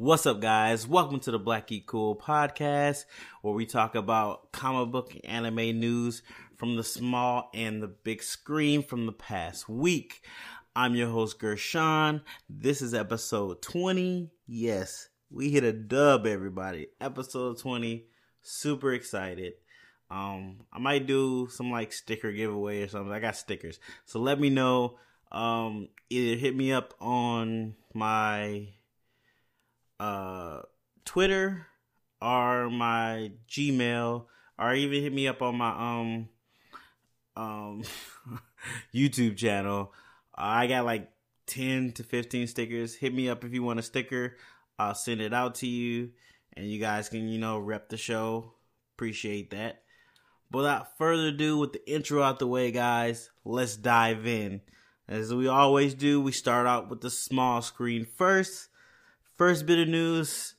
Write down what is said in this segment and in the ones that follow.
What's up, guys? Welcome to the Black Cool podcast, where we talk about comic book anime news from the small and the big screen from the past week. I'm your host, Gershon. This is episode 20. Yes, we hit a dub, everybody. Episode 20. Super excited. Um, I might do some like sticker giveaway or something. I got stickers. So let me know. Um, either hit me up on my uh, Twitter or my Gmail, or even hit me up on my um um YouTube channel. I got like ten to fifteen stickers. Hit me up if you want a sticker. I'll send it out to you, and you guys can you know rep the show. Appreciate that. But without further ado, with the intro out the way, guys, let's dive in. As we always do, we start out with the small screen first. First bit of news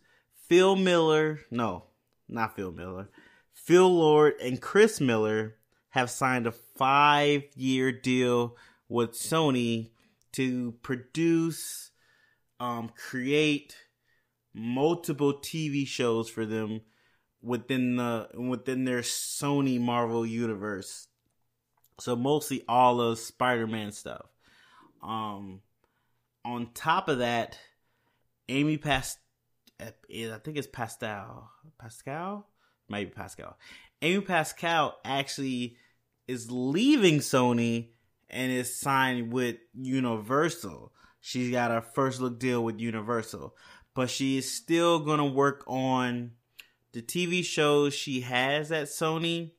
Phil Miller, no, not Phil Miller, Phil Lord and Chris Miller have signed a five year deal with Sony to produce, um, create multiple TV shows for them within the within their Sony Marvel universe. So mostly all of Spider-Man stuff. Um on top of that, Amy Past, eh, eh, I think it's Pascal, Pascal, maybe Pascal. Amy Pascal actually is leaving Sony and is signed with Universal. She's got a first look deal with Universal, but she is still gonna work on the TV shows she has at Sony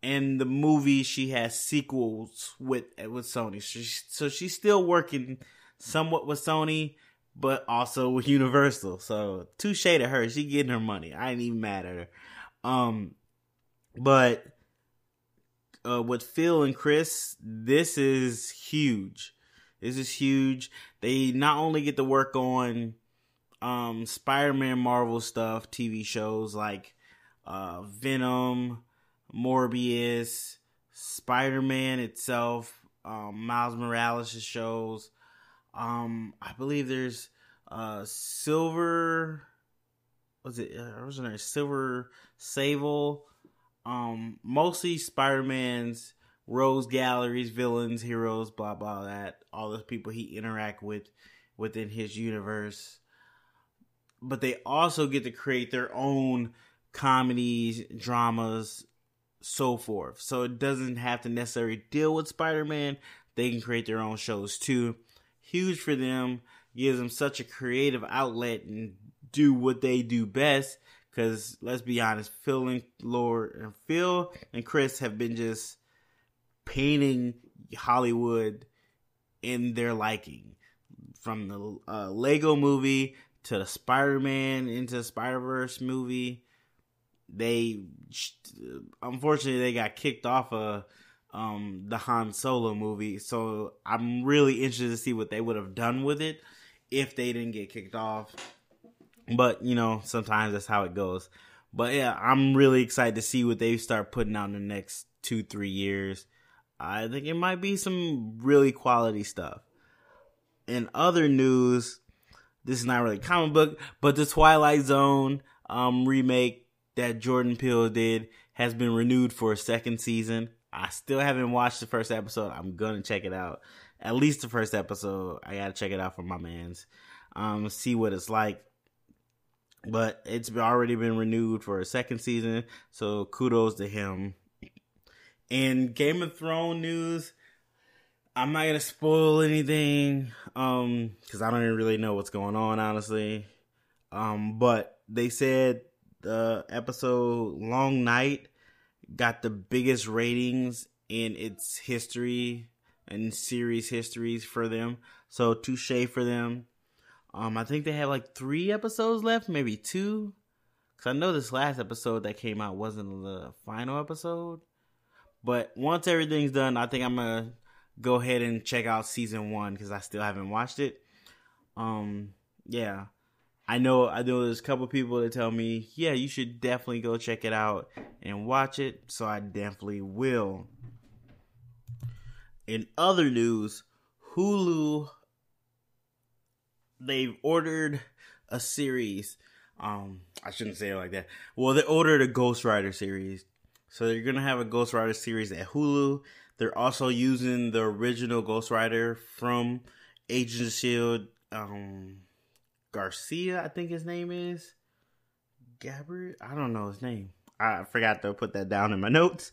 and the movies she has sequels with eh, with Sony. So, she, so she's still working somewhat with Sony, but also with Universal. So touche to her. She getting her money. I ain't even mad at her. Um, but uh, with Phil and Chris, this is huge. This is huge. They not only get to work on um Spider-Man Marvel stuff, TV shows like uh Venom, Morbius, Spider-Man itself, um Miles Morales shows, um, I believe there's uh Silver. Was it? Uh, was there Silver Sable? Um, mostly Spider Man's rogues Galleries, villains, heroes, blah blah. That all the people he interact with within his universe. But they also get to create their own comedies, dramas, so forth. So it doesn't have to necessarily deal with Spider Man. They can create their own shows too huge for them, gives them such a creative outlet and do what they do best. Because let's be honest, Phil and Lord and Phil and Chris have been just painting Hollywood in their liking, from the uh, Lego Movie to the Spider Man into the Spider Verse movie. They unfortunately they got kicked off of um, the Han Solo movie. So I'm really interested to see what they would have done with it if they didn't get kicked off. But you know, sometimes that's how it goes. But yeah, I'm really excited to see what they start putting out in the next two, three years. I think it might be some really quality stuff. In other news, this is not really comic book, but the Twilight Zone um, remake that Jordan Peele did has been renewed for a second season. I still haven't watched the first episode. I'm gonna check it out. At least the first episode. I gotta check it out for my man's. Um, see what it's like. But it's already been renewed for a second season, so kudos to him. In Game of Thrones news, I'm not gonna spoil anything, um, because I don't even really know what's going on, honestly. Um, but they said the episode Long Night got the biggest ratings in its history and series histories for them. So touche for them. Um, I think they have like three episodes left, maybe two. Cause I know this last episode that came out wasn't the final episode. But once everything's done, I think I'm gonna go ahead and check out season one because I still haven't watched it. Um, yeah. I know I know there's a couple people that tell me, yeah, you should definitely go check it out and watch it. So I definitely will. In other news, Hulu they've ordered a series. Um, I shouldn't say it like that. Well, they ordered a Ghost Rider series, so they're gonna have a Ghost Rider series at Hulu. They're also using the original Ghost Rider from Agent Shield. Um, Garcia, I think his name is. Gabriel, I don't know his name. I forgot to put that down in my notes.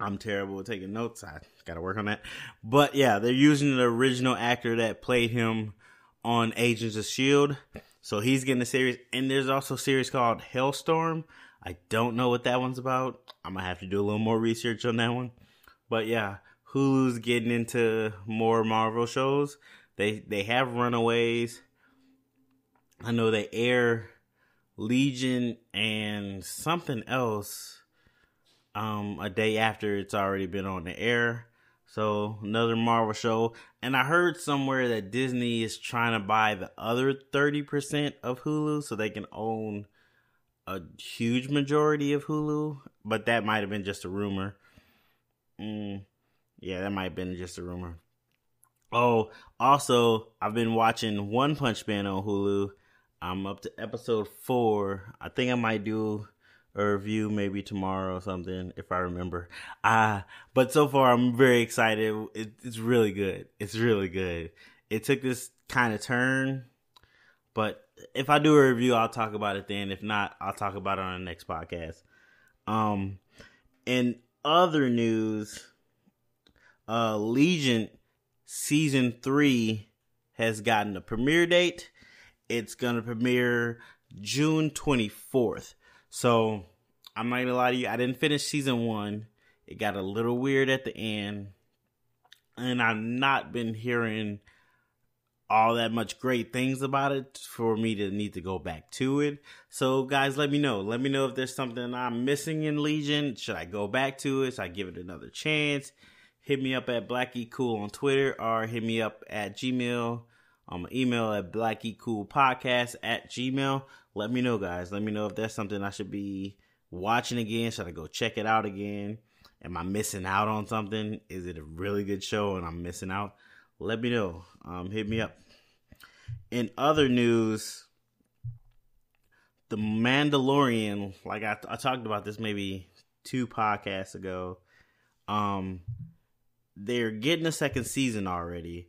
I'm terrible at taking notes. I gotta work on that. But yeah, they're using the original actor that played him on Agents of Shield. So he's getting a series, and there's also a series called Hellstorm. I don't know what that one's about. I'm gonna have to do a little more research on that one. But yeah, Hulu's getting into more Marvel shows. They they have Runaways. I know they air Legion and something else um a day after it's already been on the air. So another Marvel show. And I heard somewhere that Disney is trying to buy the other 30% of Hulu so they can own a huge majority of Hulu. But that might have been just a rumor. Mm, yeah, that might have been just a rumor. Oh, also, I've been watching One Punch Man on Hulu. I'm up to episode four. I think I might do a review maybe tomorrow or something if I remember. Uh but so far I'm very excited. It, it's really good. It's really good. It took this kind of turn, but if I do a review, I'll talk about it then. If not, I'll talk about it on the next podcast. Um, in other news, uh, Legion season three has gotten a premiere date. It's gonna premiere June twenty fourth. So I'm not gonna lie to you, I didn't finish season one. It got a little weird at the end, and I've not been hearing all that much great things about it for me to need to go back to it. So guys, let me know. Let me know if there's something I'm missing in Legion. Should I go back to it? Should I give it another chance? Hit me up at Blackie Cool on Twitter or hit me up at Gmail. Um, email at BlackGeekCoolPodcast at Gmail. Let me know, guys. Let me know if that's something I should be watching again. Should I go check it out again? Am I missing out on something? Is it a really good show and I'm missing out? let me know. Um, hit me up. In other news, The Mandalorian, like I, I talked about this maybe two podcasts ago, um, they're getting a second season already,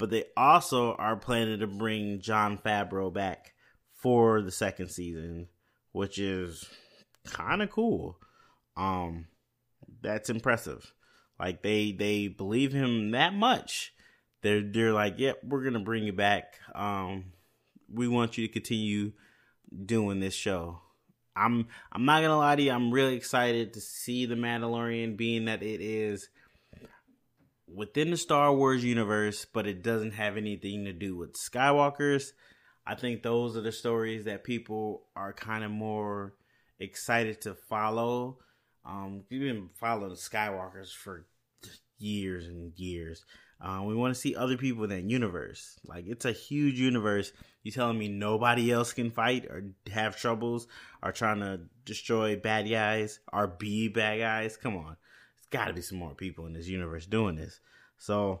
but they also are planning to bring Jon Favreau back for the second season, which is kind of cool. Um, that's impressive. Like they they believe him that much they're they're like, "Yep, we're gonna bring you back. Um, we want you to continue doing this show." I'm I'm not gonna lie to you. I'm really excited to see the Mandalorian, being that it is within the Star Wars universe, but it doesn't have anything to do with Skywalkers. I think those are the stories that people are kind of more excited to follow. Um, we've been following Skywalkers for years and years. Um, we want to see other people in that universe. Like it's a huge universe. You telling me nobody else can fight or have troubles or trying to destroy bad guys or be bad guys? Come on, got to be some more people in this universe doing this. So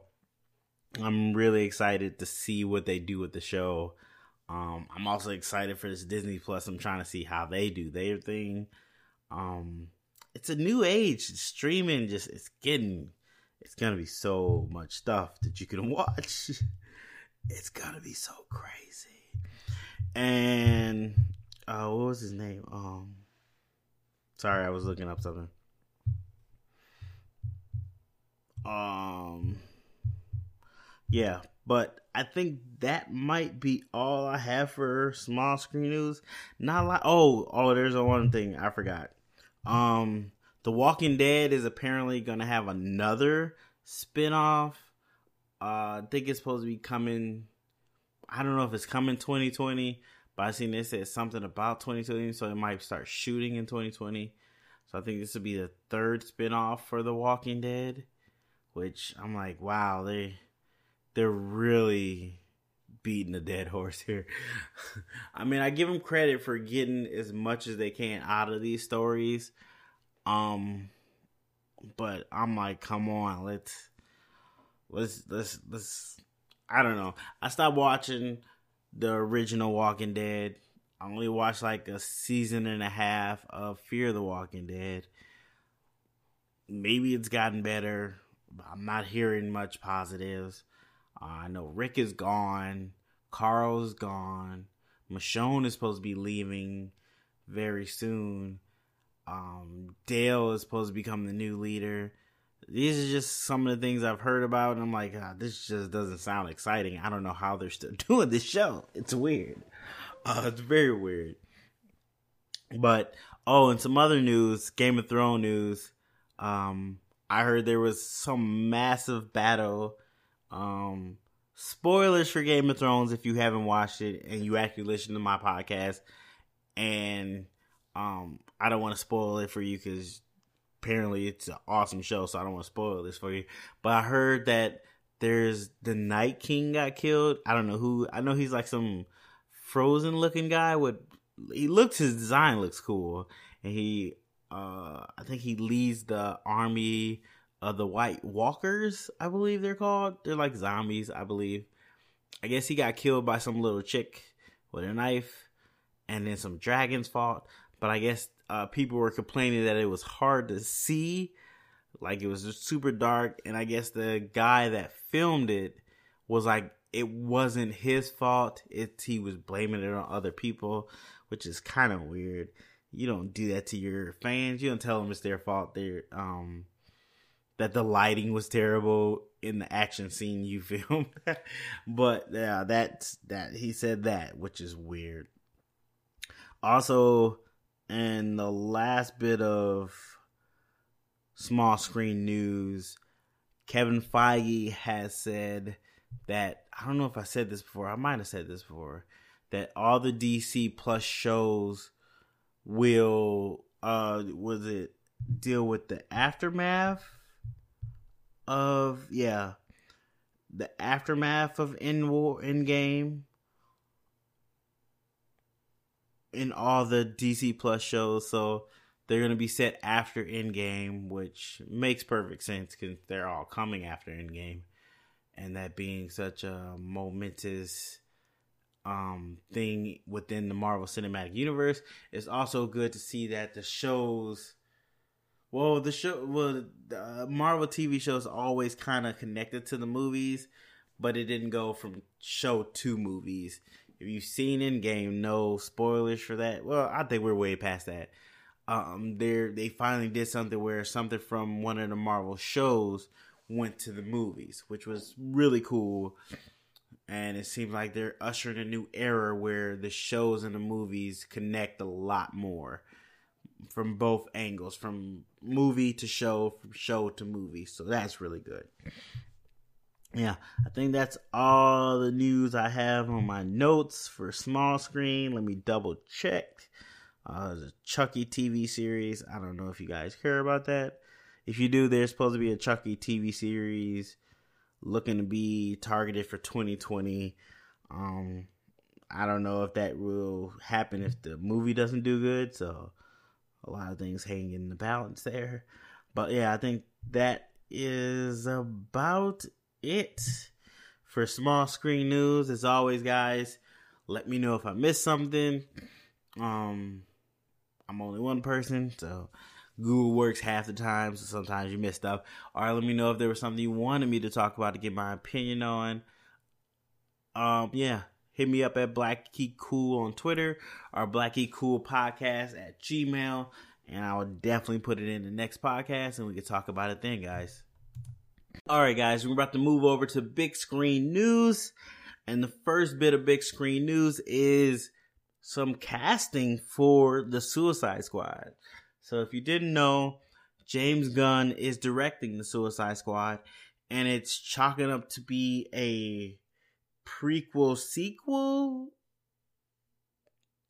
I'm really excited to see what they do with the show. Um, I'm also excited for this Disney Plus. I'm trying to see how they do their thing. Um, it's a new age. Streaming just it's getting it's gonna be so much stuff that you can watch. it's gonna be so crazy. And uh, what was his name? Um, sorry, I was looking up something. Um, yeah, but I think that might be all I have for small screen news. Not like oh oh, there's one thing I forgot. Um, the Walking Dead is apparently to have another spinoff. Uh, I think it's supposed to be coming. I don't know if it's coming 2020, but I seen they said something about 2020, so it might start shooting in 2020. So I think this will be the third spinoff for The Walking Dead, which I'm like, wow, they they're really beating a dead horse here. I mean, I give them credit for getting as much as they can out of these stories. Um, but I'm like, come on, let's let's let's let's. I don't know. I stopped watching the original Walking Dead. I only watched like a season and a half of Fear the Walking Dead. Maybe it's gotten better. I'm not hearing much positives. Uh, I know Rick is gone. Carl's gone. Michonne is supposed to be leaving very soon. Um, Dale is supposed to become the new leader. These are just some of the things I've heard about, and I'm like, ah, this just doesn't sound exciting. I don't know how they're still doing this show. It's weird. Uh, it's very weird. But oh, and some other news, Game of Thrones news. Um, I heard there was some massive battle. Um, spoilers for Game of Thrones if you haven't watched it and you actually listen to my podcast. And um, I don't want to spoil it for you because apparently it's an awesome show, so I don't want to spoil this for you. But I heard that there's the Night King got killed. I don't know who. I know he's like some frozen looking guy with. He looks his design looks cool, and he. Uh, I think he leads the army of the White Walkers. I believe they're called. They're like zombies. I believe. I guess he got killed by some little chick with a knife, and then some dragons fought. But I guess uh, people were complaining that it was hard to see, like it was just super dark. And I guess the guy that filmed it was like, it wasn't his fault. It he was blaming it on other people, which is kind of weird. You don't do that to your fans. You don't tell them it's their fault. They're um that the lighting was terrible in the action scene you filmed. but yeah, that's that he said that, which is weird. Also, and the last bit of small screen news Kevin Feige has said that I don't know if I said this before, I might have said this before, that all the Disney Plus shows will uh was it deal with the aftermath of yeah the aftermath of in war Endgame? In all the Disney Plus shows, so they're gonna be set after Endgame, which makes perfect sense because they're all coming after Endgame, and that being such a momentous um thing within the Marvel Cinematic Universe, it's also good to see that the shows. Well, the show, well, the Marvel TV shows always kind of connected to the movies, but it didn't go from show to movies if you've seen Endgame, no spoilers for that. Well, I think we're way past that. Um, they they finally did something where something from one of the Marvel shows went to the movies, which was really cool. And it seems like they're ushering a new era where the shows and the movies connect a lot more from both angles, from movie to show, from show to movie. So that's really good yeah, I think that's all the news I have on my notes for small screen. Let me double check. Uh, the Chucky TV series. I don't know if you guys care about that. If you do, there's supposed to be a Chucky TV series looking to be targeted for 2020. Um, I don't know if that will happen if the movie doesn't do good. So a lot of things hang in the balance there. But yeah, I think that is about it for small screen news. As always, guys, let me know if I missed something. Um, I'm only one person, so Google works half the time, so sometimes you miss stuff. Or let me know if there was something you wanted me to talk about to get my opinion on. Um, yeah, hit me up at Blackie Cool on Twitter or Blackie Cool Podcast at Gmail, and I will definitely put it in the next podcast, and we can talk about it then, guys. All right, guys, we're about to move over to big screen news. And the first bit of big screen news is some casting for the Suicide Squad. So if you didn't know, James Gunn is directing the Suicide Squad, and it's chalking up to be a prequel sequel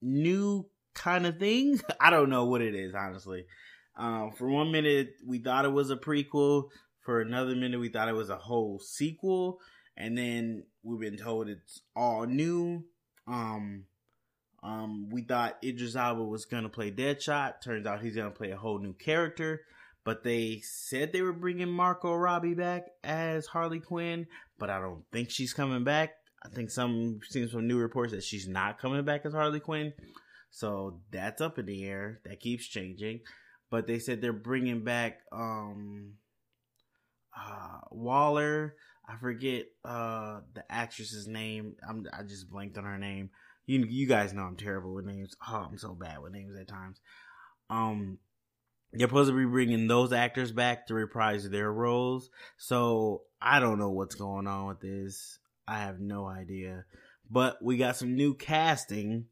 new kind of thing. I don't know what it is, honestly. Uh, for one minute, we thought it was a prequel for another minute we thought it was a whole sequel and then we've been told it's all new um um we thought Idris Elba was going to play Deadshot turns out he's going to play a whole new character but they said they were bringing Margot Robbie back as Harley Quinn but I don't think she's coming back I think some seems from new reports that she's not coming back as Harley Quinn. So that's up in the air. That keeps changing. But they said they're bringing back um uh Waller. I forget uh the actress's name. I'm I just blanked on her name. You you guys know I'm terrible with names. Oh, I'm so bad with names at times. Um they're supposed to be bringing those actors back to reprise their roles. So I don't know what's going on with this. I have no idea. But we got some new casting.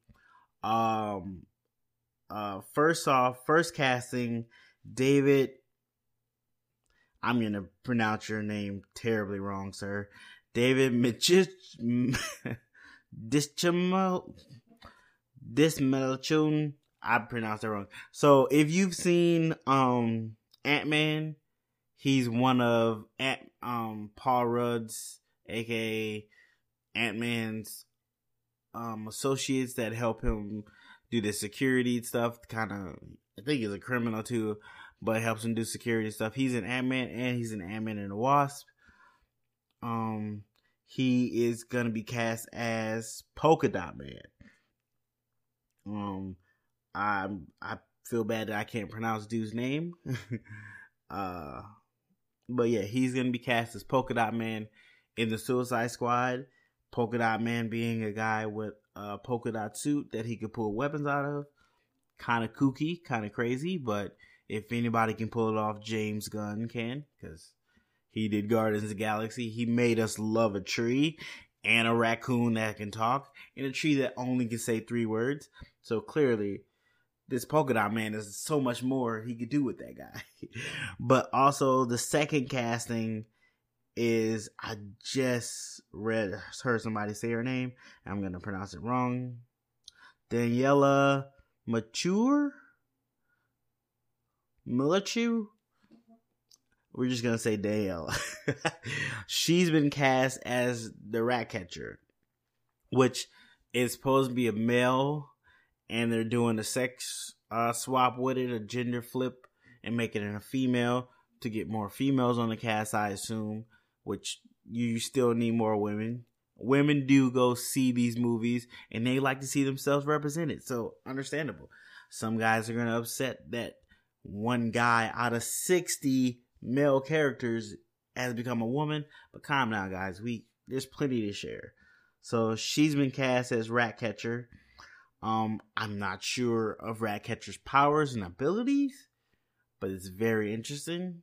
Um uh first off, first casting, David I'm gonna pronounce your name terribly wrong, sir. David Michich Dischamal Dismelchun. I pronounced it wrong. So if you've seen um Ant Man, he's one of Ant um Paul Rudd's aka Ant Man's um associates that help him do the security stuff. Kind of, I think he's a criminal too, but helps him do security stuff. He's an Ant Man and he's an Ant Man and a Wasp. Um, he is gonna be cast as Polka Dot Man. Um, I I feel bad that I can't pronounce dude's name. uh, but yeah, he's gonna be cast as Polka Dot Man in the Suicide Squad. Polka Dot Man being a guy with a polka dot suit that he could pull weapons out of. Kind of kooky, kind of crazy, but if anybody can pull it off, James Gunn can, because he did Guardians of the Galaxy. He made us love a tree and a raccoon that can talk, and a tree that only can say three words. So clearly, this polka dot man is so much more he could do with that guy. but also the second casting is I just read heard somebody say her name. I'm gonna pronounce it wrong. Daniela Mature Milichu. We're just gonna say Daniela. She's been cast as the rat catcher, which is supposed to be a male, and they're doing a sex uh, swap with it, a gender flip, and making it a female to get more females on the cast. I assume which you still need more women. Women do go see these movies and they like to see themselves represented. So understandable. Some guys are going to upset that one guy out of 60 male characters has become a woman. But calm down, guys. We there's plenty to share. So she's been cast as Ratcatcher. Um, I'm not sure of Ratcatcher's powers and abilities, but it's very interesting.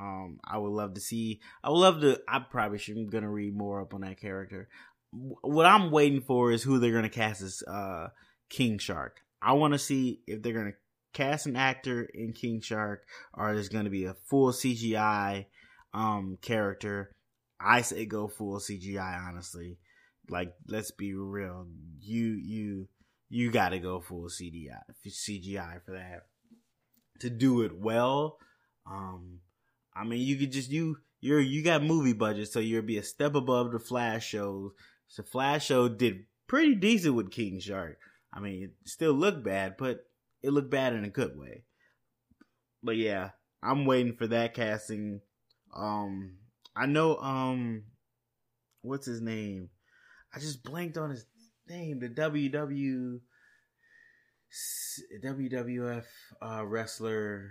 Um, I would love to see. I would love to. I probably should. I'm gonna read more up on that character. What I'm waiting for is who they're gonna cast as uh, King Shark. I want to see if they're gonna cast an actor in King Shark, or there's gonna be a full CGI um character. I say go full CGI. Honestly, like let's be real. You you you got to go full CGI CGI for that to do it well. Um, I mean, you could just you you're you got movie budget, so you'll be a step above the Flash shows. So Flash show did pretty decent with King Shark. I mean, it still looked bad, but it looked bad in a good way. But yeah, I'm waiting for that casting. Um, I know. Um, what's his name? I just blanked on his name. The WW WWF uh, wrestler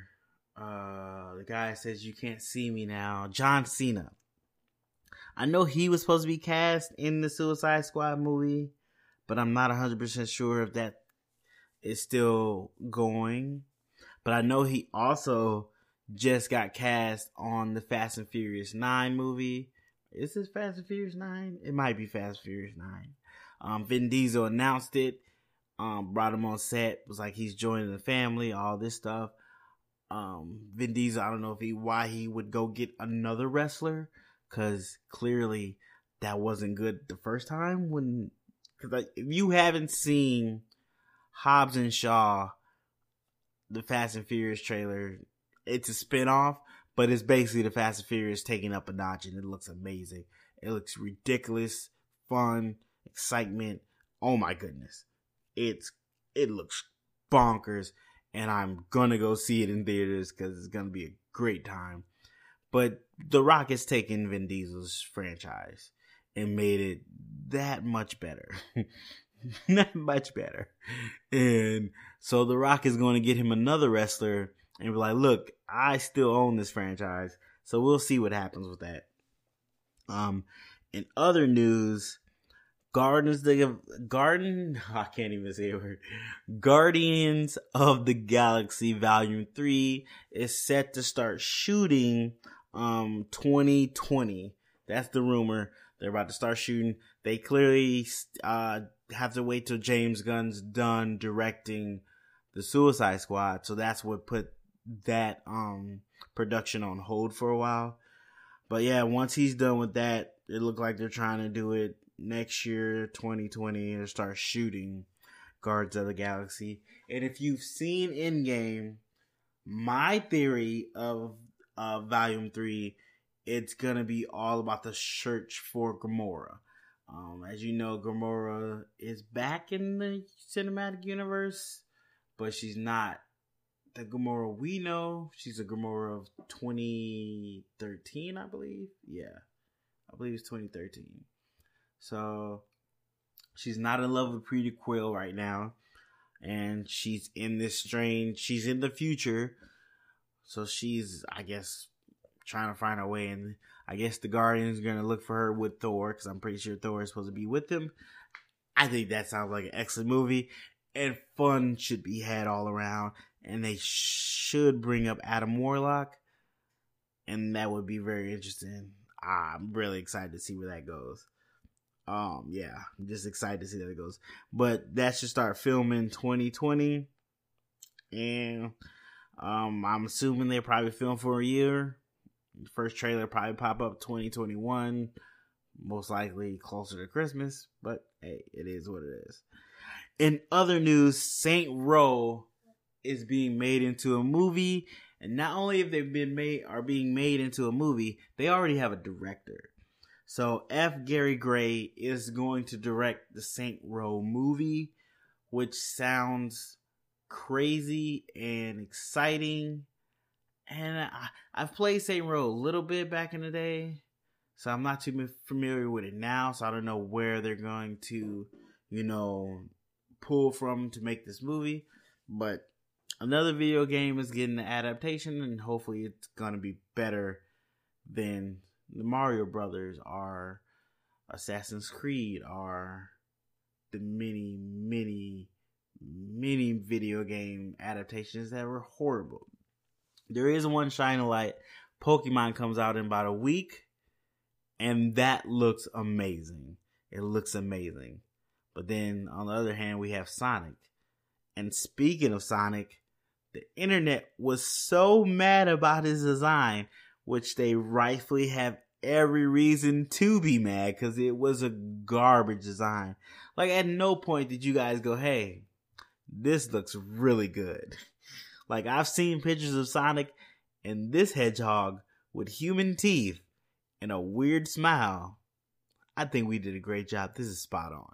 uh, the guy says you can't see me now. John Cena. I know he was supposed to be cast in the Suicide Squad movie, but I'm not 100% sure if that is still going. But I know he also just got cast on the Fast and Furious 9 movie. Is this Fast and Furious 9? It might be Fast and Furious 9. Um, Vin Diesel announced it, um, brought him on set, was like he's joining the family, all this stuff um, Vin Diesel, I don't know if he why he would go get another wrestler because clearly that wasn't good the first time when because like, if you haven't seen Hobbs and Shaw, the Fast and Furious trailer, it's a spinoff, but it's basically the Fast and Furious taking up a notch, and it looks amazing. It looks ridiculous, fun, excitement. Oh my goodness, it's it looks bonkers and I'm gonna go see it in theaters because it's gonna be a great time. But The Rock is taking Vin Diesel's franchise. and made it that much better. not much better. And so The Rock is going to get him another wrestler and be like, look, I still own this franchise. So we'll see what happens with that. Um, in other news, Gardens the Garden I can't even say a word. Guardians of the Galaxy Volume 3 is set to start shooting um 2020. That's the rumor. They're about to start shooting. They clearly uh have to wait till James Gunn's done directing the Suicide Squad. So that's what put that um production on hold for a while. But yeah, once he's done with that, it looked like they're trying to do it next year, 2020, and start shooting Guards of the Galaxy. And if you've seen Endgame, my theory of uh, Volume 3, it's to be all about the search for Gamora. Um, as you know, Gamora is back in the cinematic universe, but she's not the Gamora we know. She's a Gamora of 2013, I believe. Yeah, I believe it's 2013. So she's not in love with Peter Quill right now, and she's in this strange. She's in the future, so she's, I guess, trying to find her way. And I guess the Guardians are gonna look for her with Thor, because I'm pretty sure Thor is supposed to be with them. I think that sounds like an excellent movie, and fun should be had all around. And they should bring up Adam Warlock, and that would be very interesting. I'm really excited to see where that goes um yeah i'm just excited to see that it goes but that should start filming 2020 and um i'm assuming they probably film for a year first trailer probably pop up 2021 most likely closer to christmas but hey it is what it is in other news saints row is being made into a movie and not only have they been made are being made into a movie they already have a director so F. Gary Gray is going to direct the Saints Row movie, which sounds crazy and exciting. And I, I've played Saints Row a little bit back in the day, so I'm not too familiar with it now. So I don't know where they're going to, you know, pull from to make this movie. But another video game is getting the adaptation, and hopefully it's gonna be better than the Mario Brothers, are Assassin's Creed, are the many, many, many video game adaptations that were horrible. There is one shining light. Pokemon comes out in about a week, and that looks amazing. It looks amazing. But then on the other hand, we have Sonic. And speaking of Sonic, the internet was so mad about his design, which they rightfully have every reason to be mad because it was a garbage design. Like at no point did you guys go, "Hey, this looks really good." Like I've seen pictures of Sonic and this hedgehog with human teeth and a weird smile. I think we did a great job. This is spot on.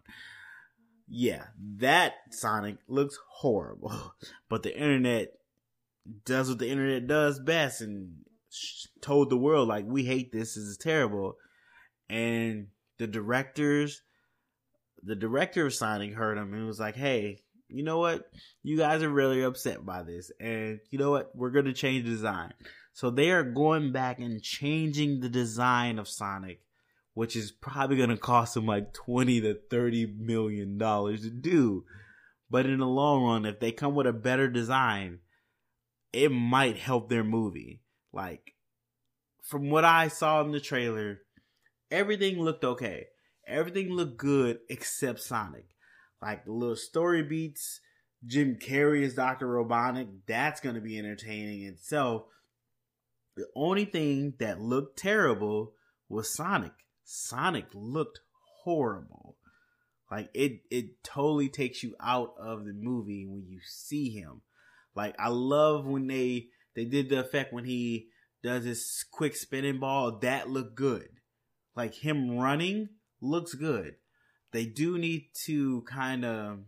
Yeah, that Sonic looks horrible, but the internet does what the internet does best and told the world like we hate this. This is terrible, and the directors, the director of Sonic heard him and was like, "Hey, you know what? You guys are really upset by this, and you know what? We're gonna change the design." So they are going back and changing the design of Sonic, which is probably gonna cost them like twenty to thirty million dollars to do. But in the long run, if they come with a better design, it might help their movie. Like, from what I saw in the trailer, everything looked okay. Everything looked good except Sonic. Like the little story beats, Jim Carrey as Dr. Robotnik, that's going to be entertaining itself. The only thing that looked terrible was Sonic. Sonic looked horrible. Like it it totally takes you out of the movie when you see him. Like I love when they they did the effect when he does his quick spinning ball. That looked good. Like him running looks good. They do need to kind of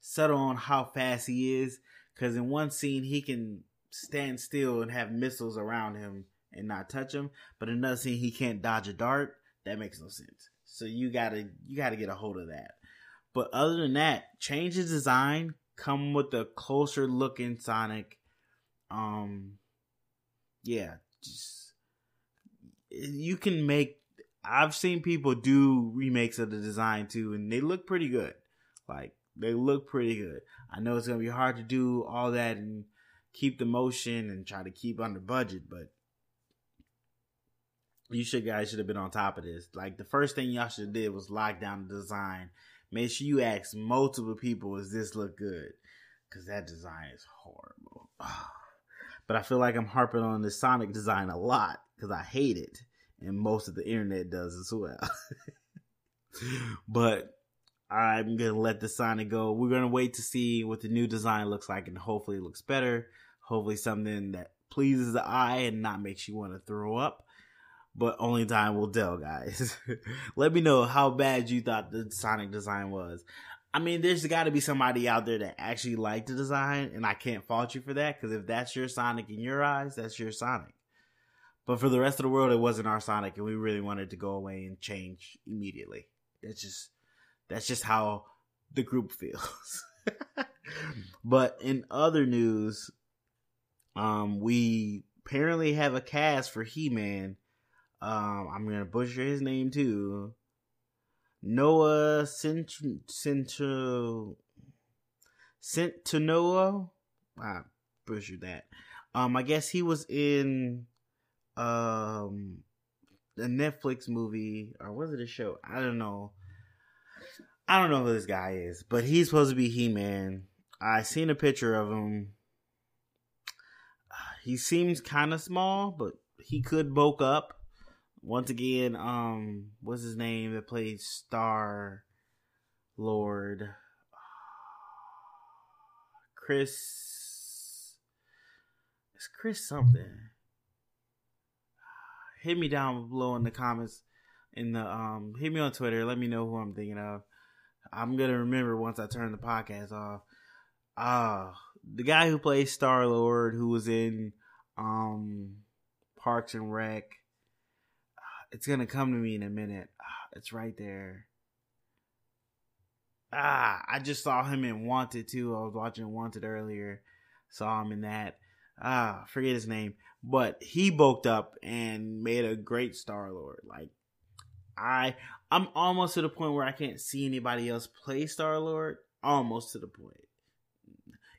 settle on how fast he is. Because in one scene, he can stand still and have missiles around him and not touch him. But in another scene, he can't dodge a dart. That makes no sense. So you gotta you gotta get a hold of that. But other than that, change the design, come with a closer looking Sonic. Um, yeah, just you can make. I've seen people do remakes of the design too, and they look pretty good. Like they look pretty good. I know it's gonna be hard to do all that and keep the motion and try to keep under budget, but you should guys should have been on top of this. Like the first thing y'all should have did was lock down the design make sure you ask multiple people, does this look good? Because that design is horrible. But I feel like I'm harping on the Sonic design a lot because I hate it. And most of the internet does as well. but I'm to let the Sonic go. We're to wait to see what the new design looks like and hopefully it looks better. Hopefully something that pleases the eye and not makes you want to throw up but only time will tell, guys. Let me know how bad you thought the Sonic design was. I mean, there's got to be somebody out there that actually liked the design, and I can't fault you for that because if that's your Sonic in your eyes, that's your Sonic. But for the rest of the world, it wasn't our Sonic, and we really wanted to go away and change immediately. That's just that's just how the group feels. but in other news, um, we apparently have a cast for He Man um, I'm gonna butcher his name too. Noah Sent Sento Sent to Noah. I butchered that. Um, I guess he was in um a Netflix movie or was it a show? I don't know. I don't know who this guy is, but he's supposed to be He Man. I seen a picture of him. He seems kind of small, but he could bulk up once again, um, what's his name that played Star Lord? Chris. It's Chris something. Hit me down below in the comments. In the um, hit me on Twitter. Let me know who I'm thinking of. I'm gonna remember once I turn the podcast off. Uh, the guy who plays Star Lord, who was in um Parks and Rec it's gonna come to me in a minute. Ah, it's right there. Ah, I just saw him in Wanted too. I was watching Wanted earlier. Saw him in that. Ah, forget his name. But he bulked up and made a great Star Lord. Like I I'm almost to the point where I can't see anybody else play Star Lord. Almost to the point.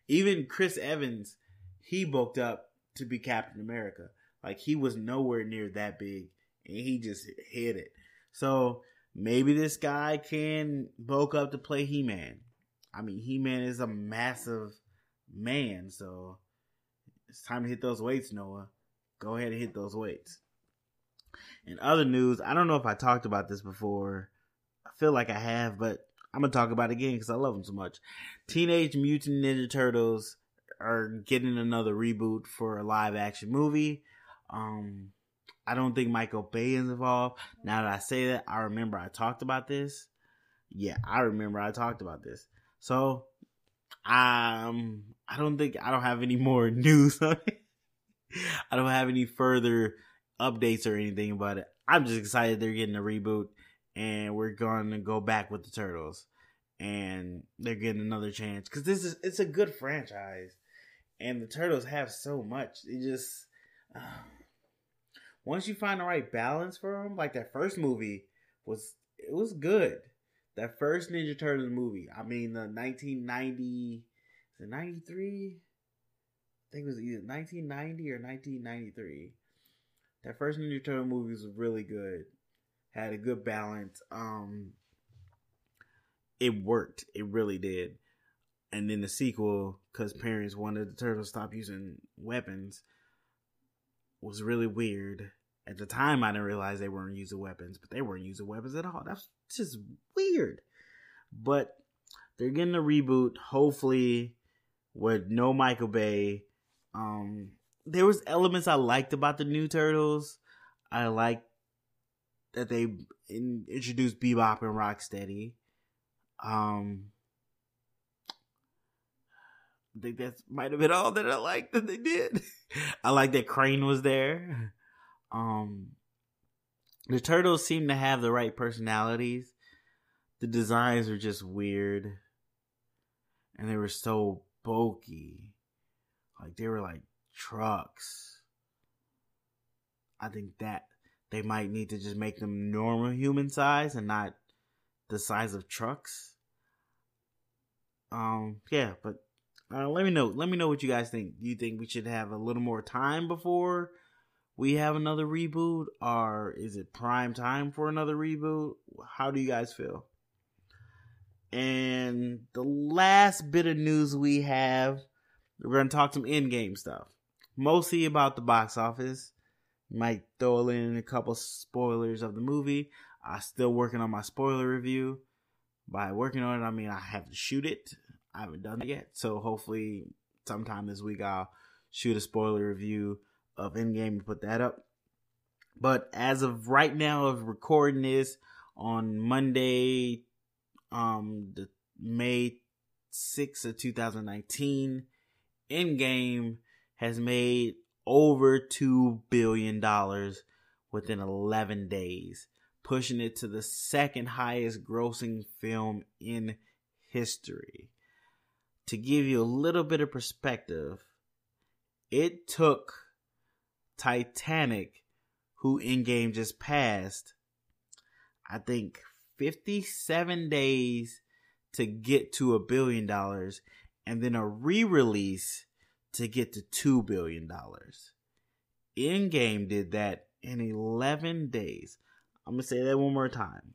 Even Chris Evans, he bulked up to be Captain America. Like he was nowhere near that big and he just hit it. So maybe this guy can bulk up to play He Man. I mean, He Man is a massive man, so it's time to hit those weights, Noah. Go ahead and hit those weights. In other news, I don't know if I talked about this before. I feel like I have, but I'm gonna talk about it again because I love them so much. Teenage Mutant Ninja Turtles are getting another reboot for a live action movie. Um, I don't think Michael Bay is involved. Now that I say that, I remember I talked about this. Yeah, I remember I talked about this. So, um, I don't think I don't have any more news on it. I don't have any further updates or anything about it. I'm just excited they're getting a reboot and we're going to go back with the Turtles and they're getting another chance because this is it's a good franchise and the Turtles have so much. It just. Uh, once you find the right balance for them, like that first movie was, it was good. That first Ninja Turtles movie, I mean, the 1990, the 93? Think it was either 1990 or 1993. That first Ninja Turtle movie was really good. Had a good balance. Um, it worked. It really did. And then the sequel, because parents wanted the turtles to stop using weapons, was really weird. At the time, I didn't realize they weren't using weapons, but they weren't using weapons at all. That's just weird. But they're getting a reboot, hopefully, with no Michael Bay. Um, there was elements I liked about the new Turtles. I liked that they in, introduced Bebop and Rocksteady. Um, I think that might have been all that I liked that they did. I like that Krang was there. Um, the turtles seem to have the right personalities. The designs are just weird. And they were so bulky. Like they were like trucks. I think that they might need to just make them normal human size and not the size of trucks. Um, yeah, but uh, let me know. Let me know what you guys think. Do you think we should have a little more time before we have another reboot, or is it prime time for another reboot? How do you guys feel? And the last bit of news we have, we're to talk some Endgame stuff, mostly about the box office. Might throw in a couple spoilers of the movie. I'm still working on my spoiler review. By working on it, I mean I have to shoot it. I haven't done it yet, so hopefully sometime this week I'll shoot a spoiler review of Endgame and put that up. But as of right now, of recording this on Monday, um, the May 6th of 2019, Endgame has made over $2 billion within 11 days, pushing it to the second highest grossing film in history. To give you a little bit of perspective, it took Titanic, who Endgame just passed, I think 57 days to get to a billion dollars and then a re-release to get to two billion dollars. Endgame did that in 11 days. I'm gonna say that one more time.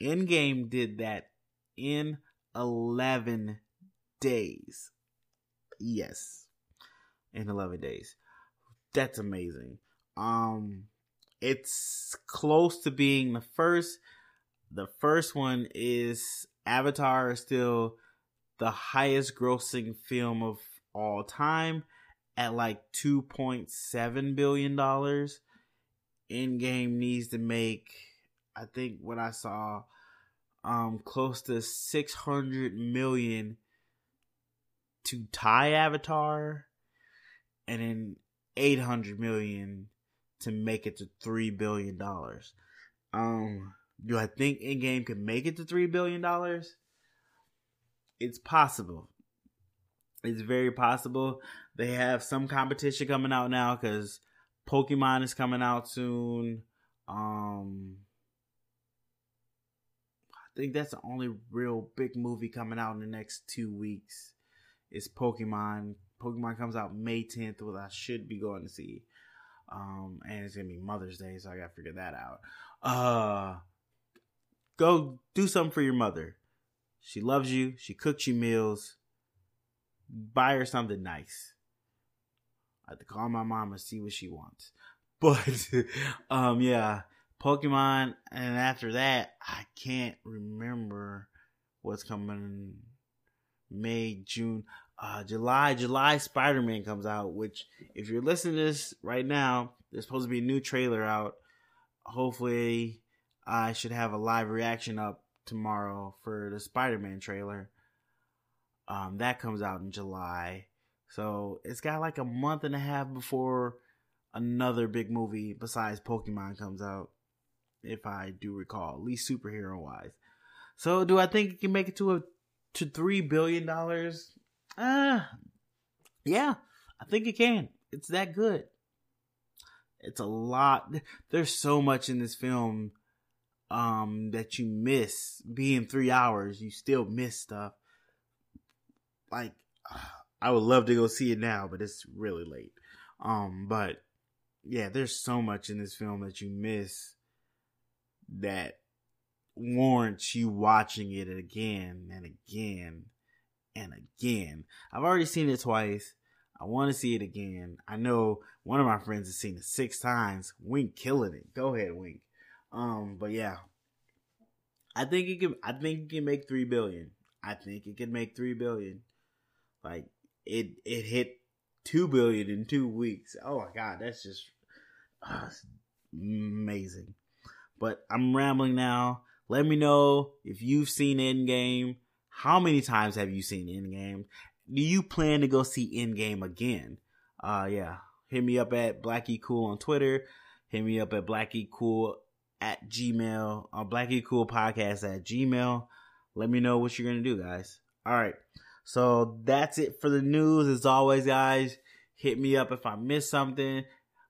Endgame did that in 11 days. Yes, in 11 days that's amazing. Um, it's close to being the first. The first one is Avatar is still the highest grossing film of all time at like 2.7 billion dollars. Endgame needs to make I think what I saw um close to 600 million to tie Avatar and then 800 million to make it to 3 billion dollars. Um do I think Endgame can make it to 3 billion dollars? It's possible. It's very possible. They have some competition coming out now cuz Pokemon is coming out soon. Um I think that's the only real big movie coming out in the next 2 weeks. Is Pokemon Pokemon comes out May 10th, what I should be going to see. Um, and it's gonna be Mother's Day, so I gotta figure that out. Uh, go do something for your mother. She loves you. She cooks you meals. Buy her something nice. I have to call my mom and see what she wants. But, um, yeah, Pokemon, and after that, I can't remember what's coming May, June uh, July, July Spider Man comes out. Which, if you're listening to this right now, there's supposed to be a new trailer out. Hopefully, I should have a live reaction up tomorrow for the Spider Man trailer. Um, that comes out in July, so it's got like a month and a half before another big movie besides Pokemon comes out. If I do recall, at least superhero wise. So, do I think it can make it to a to three billion dollars? Uh, yeah, I think it can. It's that good. It's a lot. There's so much in this film um that you miss. Being three hours, you still miss stuff. Like, I would love to go see it now, but it's really late. Um, but yeah, there's so much in this film that you miss that warrants you watching it again and again and again. I've already seen it twice. I want to see it again. I know one of my friends has seen it six times. Wink killing it. Go ahead, Wink. Um, but yeah, I think it can. I think it can make three billion. I think it can make three billion. Like it, it hit two billion in two weeks. Oh my god, that's just uh, amazing. But I'm rambling now. Let me know if you've seen Endgame. How many times have you seen Endgame? Do you plan to go see Endgame again? Uh, yeah. Hit me up at Blackie Cool on Twitter. Hit me up at Blackie Cool at Gmail, uh, Black Geek Cool Podcast at Gmail. Let me know what you're gonna do, guys. All right. So that's it for the news. As always, guys, hit me up if I missed something.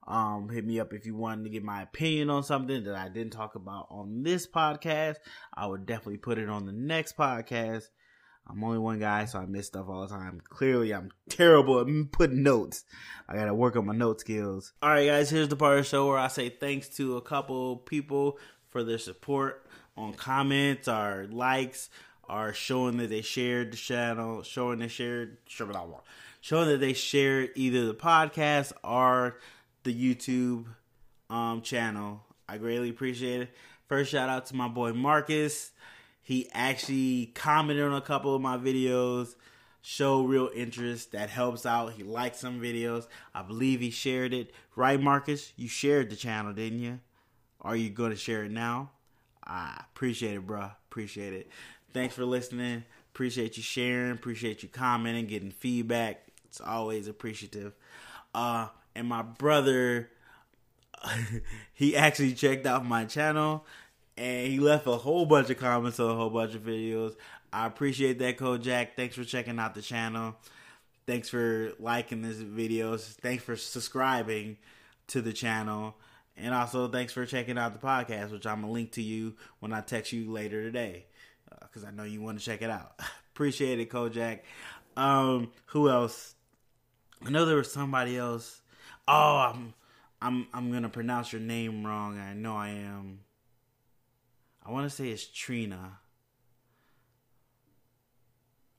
Um, hit me up if you wanted to get my opinion on something that I didn't talk about on this podcast. I would definitely put it on the next podcast. I'm only one guy, so I miss stuff all the time. Clearly, I'm terrible at putting notes. I gotta work on my note skills. All right, guys, here's the part of the show where I say thanks to a couple people for their support on comments or likes or showing that they shared the channel, showing they shared, showing that they shared either the podcast or the YouTube um, channel. I greatly appreciate it. First shout out to my boy Marcus. He actually commented on a couple of my videos, show real interest. That helps out. He liked some videos. I believe he shared it. Right, Marcus? You shared the channel, didn't you? Are you going to share it now? I appreciate it, bro. Appreciate it. Thanks for listening. Appreciate you sharing. Appreciate you commenting, getting feedback. It's always appreciative. Uh, and my brother, he actually checked out my channel and he left a whole bunch of comments on a whole bunch of videos. I appreciate that, Kojak. Thanks for checking out the channel. Thanks for liking this videos. Thanks for subscribing to the channel. And also, thanks for checking out the podcast, which I'm going to link to you when I text you later today. Because uh, I know you want to check it out. Appreciate it, Kojak. Um, who else? I know there was somebody else. Oh, I'm I'm I'm gonna pronounce your name wrong. I know I am. I want to say it's Trina.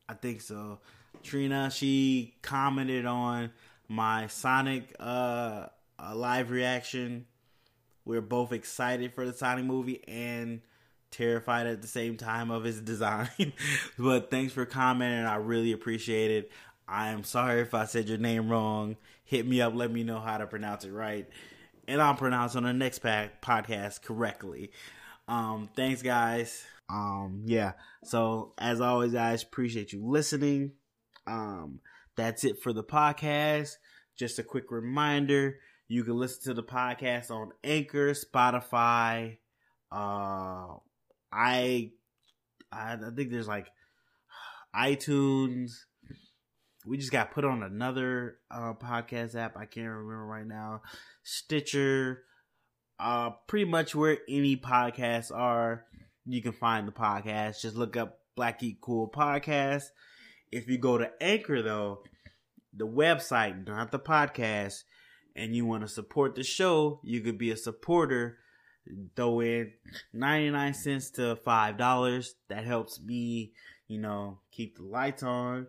I think so. Trina, she commented on my Sonic uh, live reaction. We're both excited for the Sonic movie and terrified at the same time of his design. but thanks for commenting. I really appreciate it. I am sorry if I said your name wrong. Hit me up. Let me know how to pronounce it right. And I'll pronounce on the next pack podcast correctly. Um, thanks, guys. Um, yeah. So as always, guys, appreciate you listening. Um, that's it for the podcast. Just a quick reminder: you can listen to the podcast on Anchor, Spotify. Uh, I, I, I think there's like iTunes. We just got put on another uh, podcast app. I can't remember right now. Stitcher uh, pretty much where any podcasts are, you can find the podcast. Just look up Black Cool Podcast. If you go to Anchor, though, the website, not the podcast, and you want to support the show, you could be a supporter. Throw in 99 cents to $5. That helps me, you know, keep the lights on,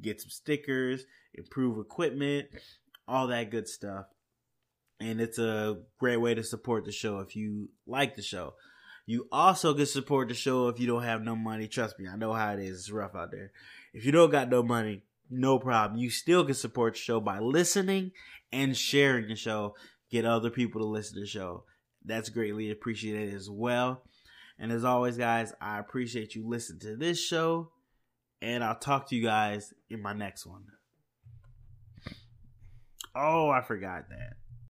get some stickers, improve equipment, all that good stuff and it's a great way to support the show if you like the show. You also can support the show if you don't have no money. Trust me, I know how it is. It's rough out there. If you don't got no money, no problem. You still can support the show by listening and sharing the show. Get other people to listen to the show. That's greatly appreciated as well. And as always, guys, I appreciate you listening to this show. And I'll talk to you guys in my next one. Oh, I forgot that.